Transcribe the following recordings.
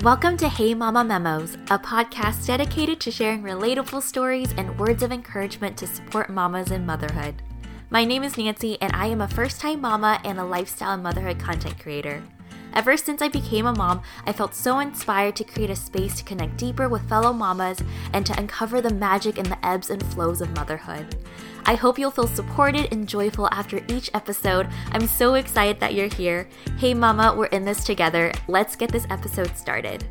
Welcome to Hey Mama Memos, a podcast dedicated to sharing relatable stories and words of encouragement to support mamas in motherhood. My name is Nancy, and I am a first time mama and a lifestyle and motherhood content creator. Ever since I became a mom, I felt so inspired to create a space to connect deeper with fellow mamas and to uncover the magic in the ebbs and flows of motherhood. I hope you'll feel supported and joyful after each episode. I'm so excited that you're here. Hey, Mama, we're in this together. Let's get this episode started.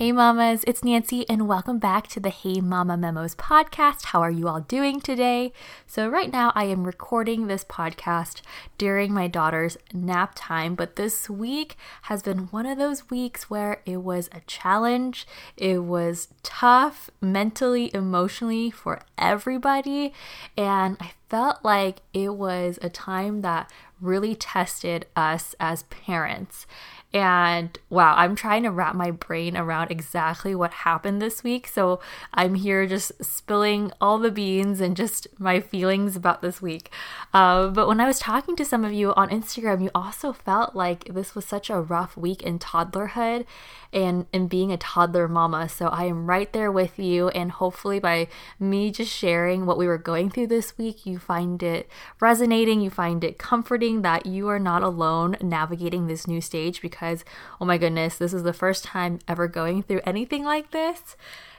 Hey mamas, it's Nancy and welcome back to the Hey Mama Memos podcast. How are you all doing today? So, right now I am recording this podcast during my daughter's nap time, but this week has been one of those weeks where it was a challenge. It was tough mentally, emotionally for everybody, and I felt like it was a time that really tested us as parents. And wow, I'm trying to wrap my brain around exactly what happened this week. So I'm here just spilling all the beans and just my feelings about this week. Uh, but when I was talking to some of you on Instagram, you also felt like this was such a rough week in toddlerhood and, and being a toddler mama. So I am right there with you. And hopefully, by me just sharing what we were going through this week, you find it resonating, you find it comforting that you are not alone navigating this new stage because, oh my goodness, this is the first time ever going through anything like this.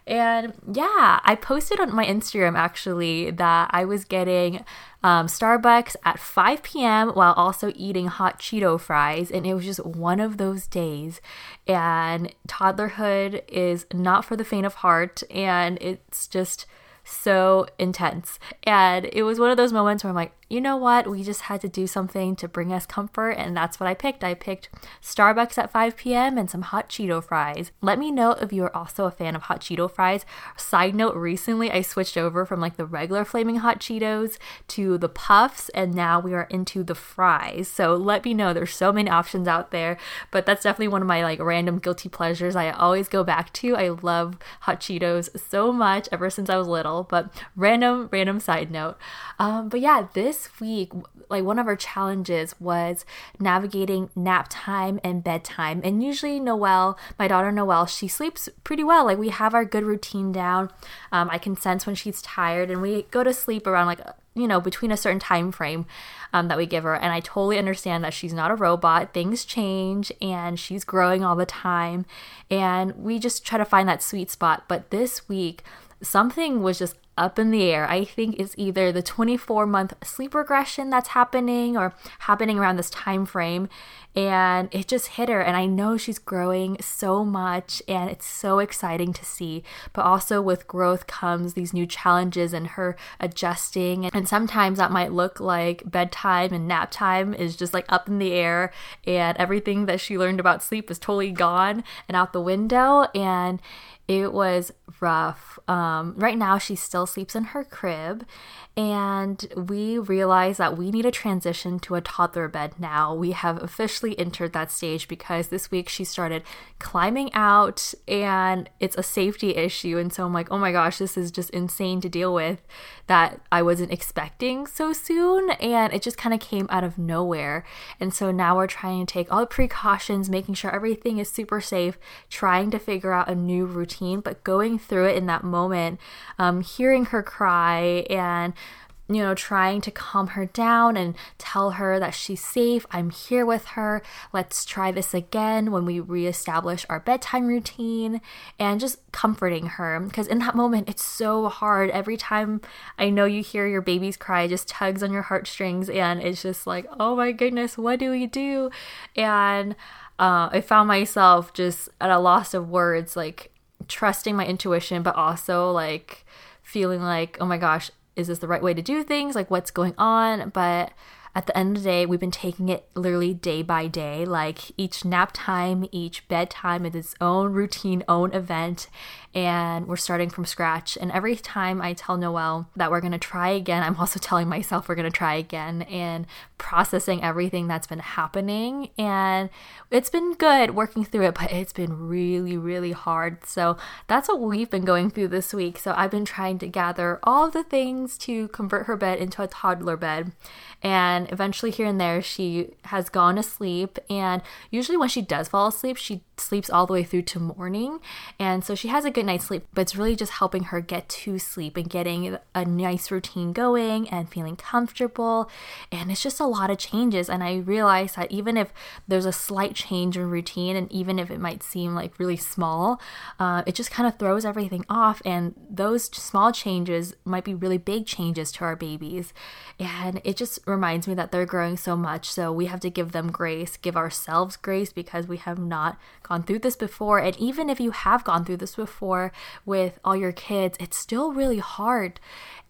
And yeah, I posted on my Instagram actually that I was getting um, Starbucks at 5 p.m. while also eating hot Cheeto fries. And it was just one of those days. And toddlerhood is not for the faint of heart. And it's just so intense. And it was one of those moments where I'm like, you know what? We just had to do something to bring us comfort, and that's what I picked. I picked Starbucks at 5 p.m. and some hot Cheeto fries. Let me know if you are also a fan of hot Cheeto fries. Side note, recently I switched over from like the regular flaming hot Cheetos to the puffs, and now we are into the fries. So let me know. There's so many options out there, but that's definitely one of my like random guilty pleasures I always go back to. I love hot Cheetos so much ever since I was little, but random, random side note. Um, but yeah, this this week, like one of our challenges was navigating nap time and bedtime. And usually, Noelle, my daughter Noelle, she sleeps pretty well. Like we have our good routine down. Um, I can sense when she's tired, and we go to sleep around like you know between a certain time frame um, that we give her and i totally understand that she's not a robot things change and she's growing all the time and we just try to find that sweet spot but this week something was just up in the air. I think it's either the 24 month sleep regression that's happening or happening around this time frame and it just hit her and I know she's growing so much and it's so exciting to see. But also with growth comes these new challenges and her adjusting and sometimes that might look like bedtime and nap time is just like up in the air and everything that she learned about sleep is totally gone and out the window and it was rough. Um, right now, she's still sleeps in her crib, and we realize that we need a transition to a toddler bed now. We have officially entered that stage because this week she started climbing out, and it's a safety issue. And so I'm like, oh my gosh, this is just insane to deal with that I wasn't expecting so soon, and it just kind of came out of nowhere. And so now we're trying to take all the precautions, making sure everything is super safe, trying to figure out a new routine but going through it in that moment, um, hearing her cry and you know, trying to calm her down and tell her that she's safe. I'm here with her. Let's try this again when we reestablish our bedtime routine and just comforting her. Because in that moment, it's so hard. Every time I know you hear your baby's cry, just tugs on your heartstrings, and it's just like, oh my goodness, what do we do? And uh, I found myself just at a loss of words, like trusting my intuition, but also like feeling like, oh my gosh, is this the right way to do things? Like, what's going on? But at the end of the day, we've been taking it literally day by day. Like each nap time, each bedtime is its own routine, own event. And we're starting from scratch. And every time I tell Noelle that we're going to try again, I'm also telling myself we're going to try again and processing everything that's been happening. And it's been good working through it, but it's been really, really hard. So that's what we've been going through this week. So I've been trying to gather all the things to convert her bed into a toddler bed. And eventually, here and there, she has gone to sleep. And usually, when she does fall asleep, she sleeps all the way through to morning. And so she has a good night's sleep, but it's really just helping her get to sleep and getting a nice routine going and feeling comfortable. And it's just a lot of changes. And I realize that even if there's a slight change in routine, and even if it might seem like really small, uh, it just kind of throws everything off. And those small changes might be really big changes to our babies. And it just reminds me that they're growing so much. So we have to give them grace, give ourselves grace because we have not gone through this before. And even if you have gone through this before with all your kids, it's still really hard.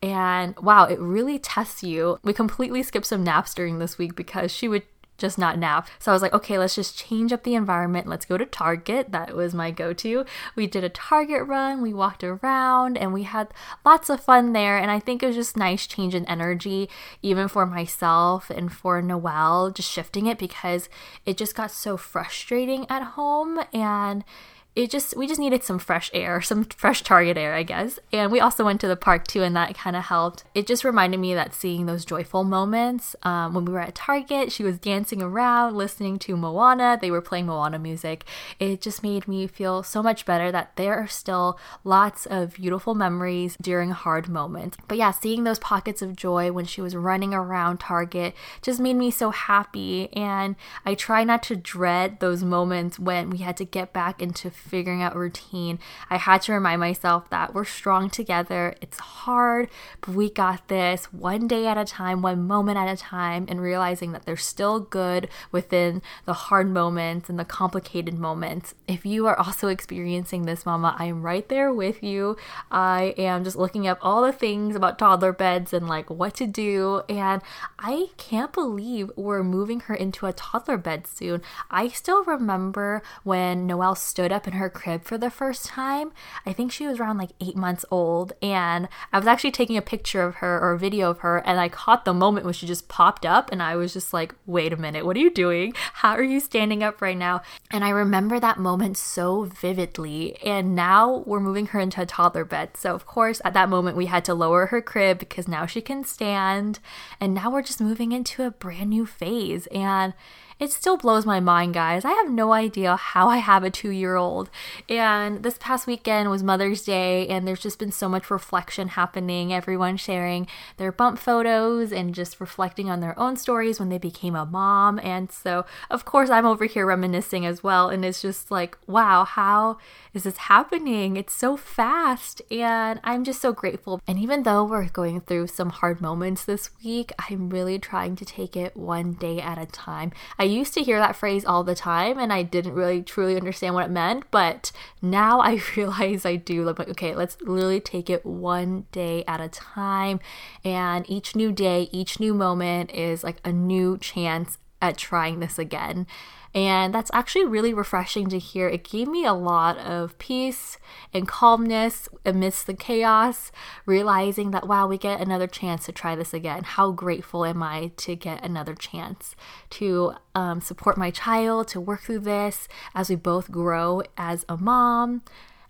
And wow, it really tests you. We completely skipped some naps during this week because she would just not nap. So I was like, okay, let's just change up the environment. Let's go to Target. That was my go to. We did a Target run, we walked around, and we had lots of fun there. And I think it was just nice change in energy, even for myself and for Noelle, just shifting it because it just got so frustrating at home. And it just we just needed some fresh air, some fresh target air, I guess. And we also went to the park too, and that kind of helped. It just reminded me that seeing those joyful moments um, when we were at Target, she was dancing around, listening to Moana. They were playing Moana music. It just made me feel so much better that there are still lots of beautiful memories during hard moments. But yeah, seeing those pockets of joy when she was running around Target just made me so happy. And I try not to dread those moments when we had to get back into figuring out routine, I had to remind myself that we're strong together. It's hard, but we got this one day at a time, one moment at a time, and realizing that there's still good within the hard moments and the complicated moments. If you are also experiencing this, Mama, I am right there with you. I am just looking up all the things about toddler beds and like what to do. And I can't believe we're moving her into a toddler bed soon. I still remember when Noelle stood up in her crib for the first time. I think she was around like eight months old, and I was actually taking a picture of her or a video of her, and I caught the moment when she just popped up, and I was just like, wait a minute, what are you doing? How are you standing up right now? And I remember that moment so vividly, and now we're moving her into a toddler bed. So, of course, at that moment, we had to lower her crib because now she can stand, and now we're just moving into a brand new phase. And it still blows my mind, guys. I have no idea how I have a two year old. And this past weekend was Mother's Day, and there's just been so much reflection happening. Everyone sharing their bump photos and just reflecting on their own stories when they became a mom. And so, of course, I'm over here reminiscing as well. And it's just like, wow, how is this happening? It's so fast. And I'm just so grateful. And even though we're going through some hard moments this week, I'm really trying to take it one day at a time. I used to hear that phrase all the time and I didn't really truly understand what it meant, but now I realize I do. Like, okay, let's literally take it one day at a time. And each new day, each new moment is like a new chance at trying this again. And that's actually really refreshing to hear. It gave me a lot of peace and calmness amidst the chaos, realizing that, wow, we get another chance to try this again. How grateful am I to get another chance to um, support my child, to work through this as we both grow as a mom,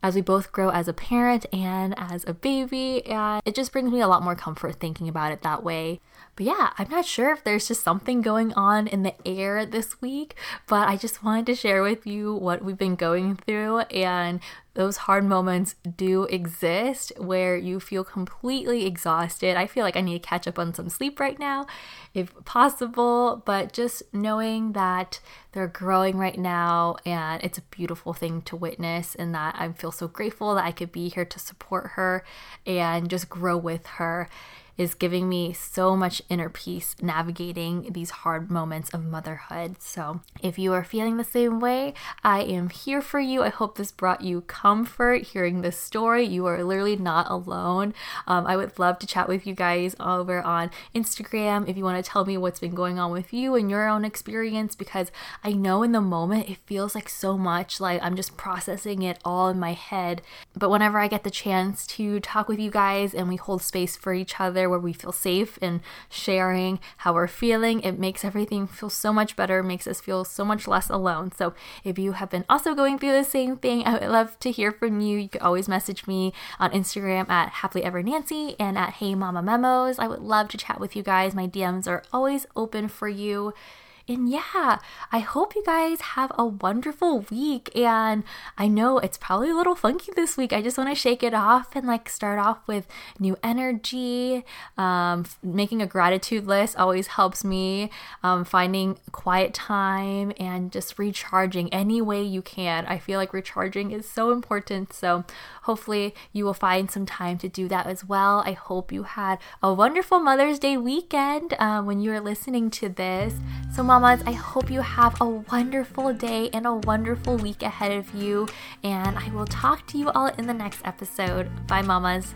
as we both grow as a parent and as a baby. And it just brings me a lot more comfort thinking about it that way. But yeah, I'm not sure if there's just something going on in the air this week, but I just wanted to share with you what we've been going through and those hard moments do exist where you feel completely exhausted. I feel like I need to catch up on some sleep right now, if possible, but just knowing that they're growing right now and it's a beautiful thing to witness, and that I feel so grateful that I could be here to support her and just grow with her. Is giving me so much inner peace navigating these hard moments of motherhood. So, if you are feeling the same way, I am here for you. I hope this brought you comfort hearing this story. You are literally not alone. Um, I would love to chat with you guys over on Instagram if you want to tell me what's been going on with you and your own experience because I know in the moment it feels like so much like I'm just processing it all in my head. But whenever I get the chance to talk with you guys and we hold space for each other where we feel safe and sharing how we're feeling, it makes everything feel so much better, makes us feel so much less alone. So if you have been also going through the same thing, I would love to hear from you. You can always message me on Instagram at happily ever Nancy and at Hey Mama Memos. I would love to chat with you guys. My DMs are always open for you. And yeah, I hope you guys have a wonderful week. And I know it's probably a little funky this week. I just want to shake it off and like start off with new energy. Um, making a gratitude list always helps me. Um, finding quiet time and just recharging any way you can. I feel like recharging is so important. So hopefully you will find some time to do that as well. I hope you had a wonderful Mother's Day weekend uh, when you are listening to this. So, mamas, I hope you have a wonderful day and a wonderful week ahead of you. And I will talk to you all in the next episode. Bye, mamas.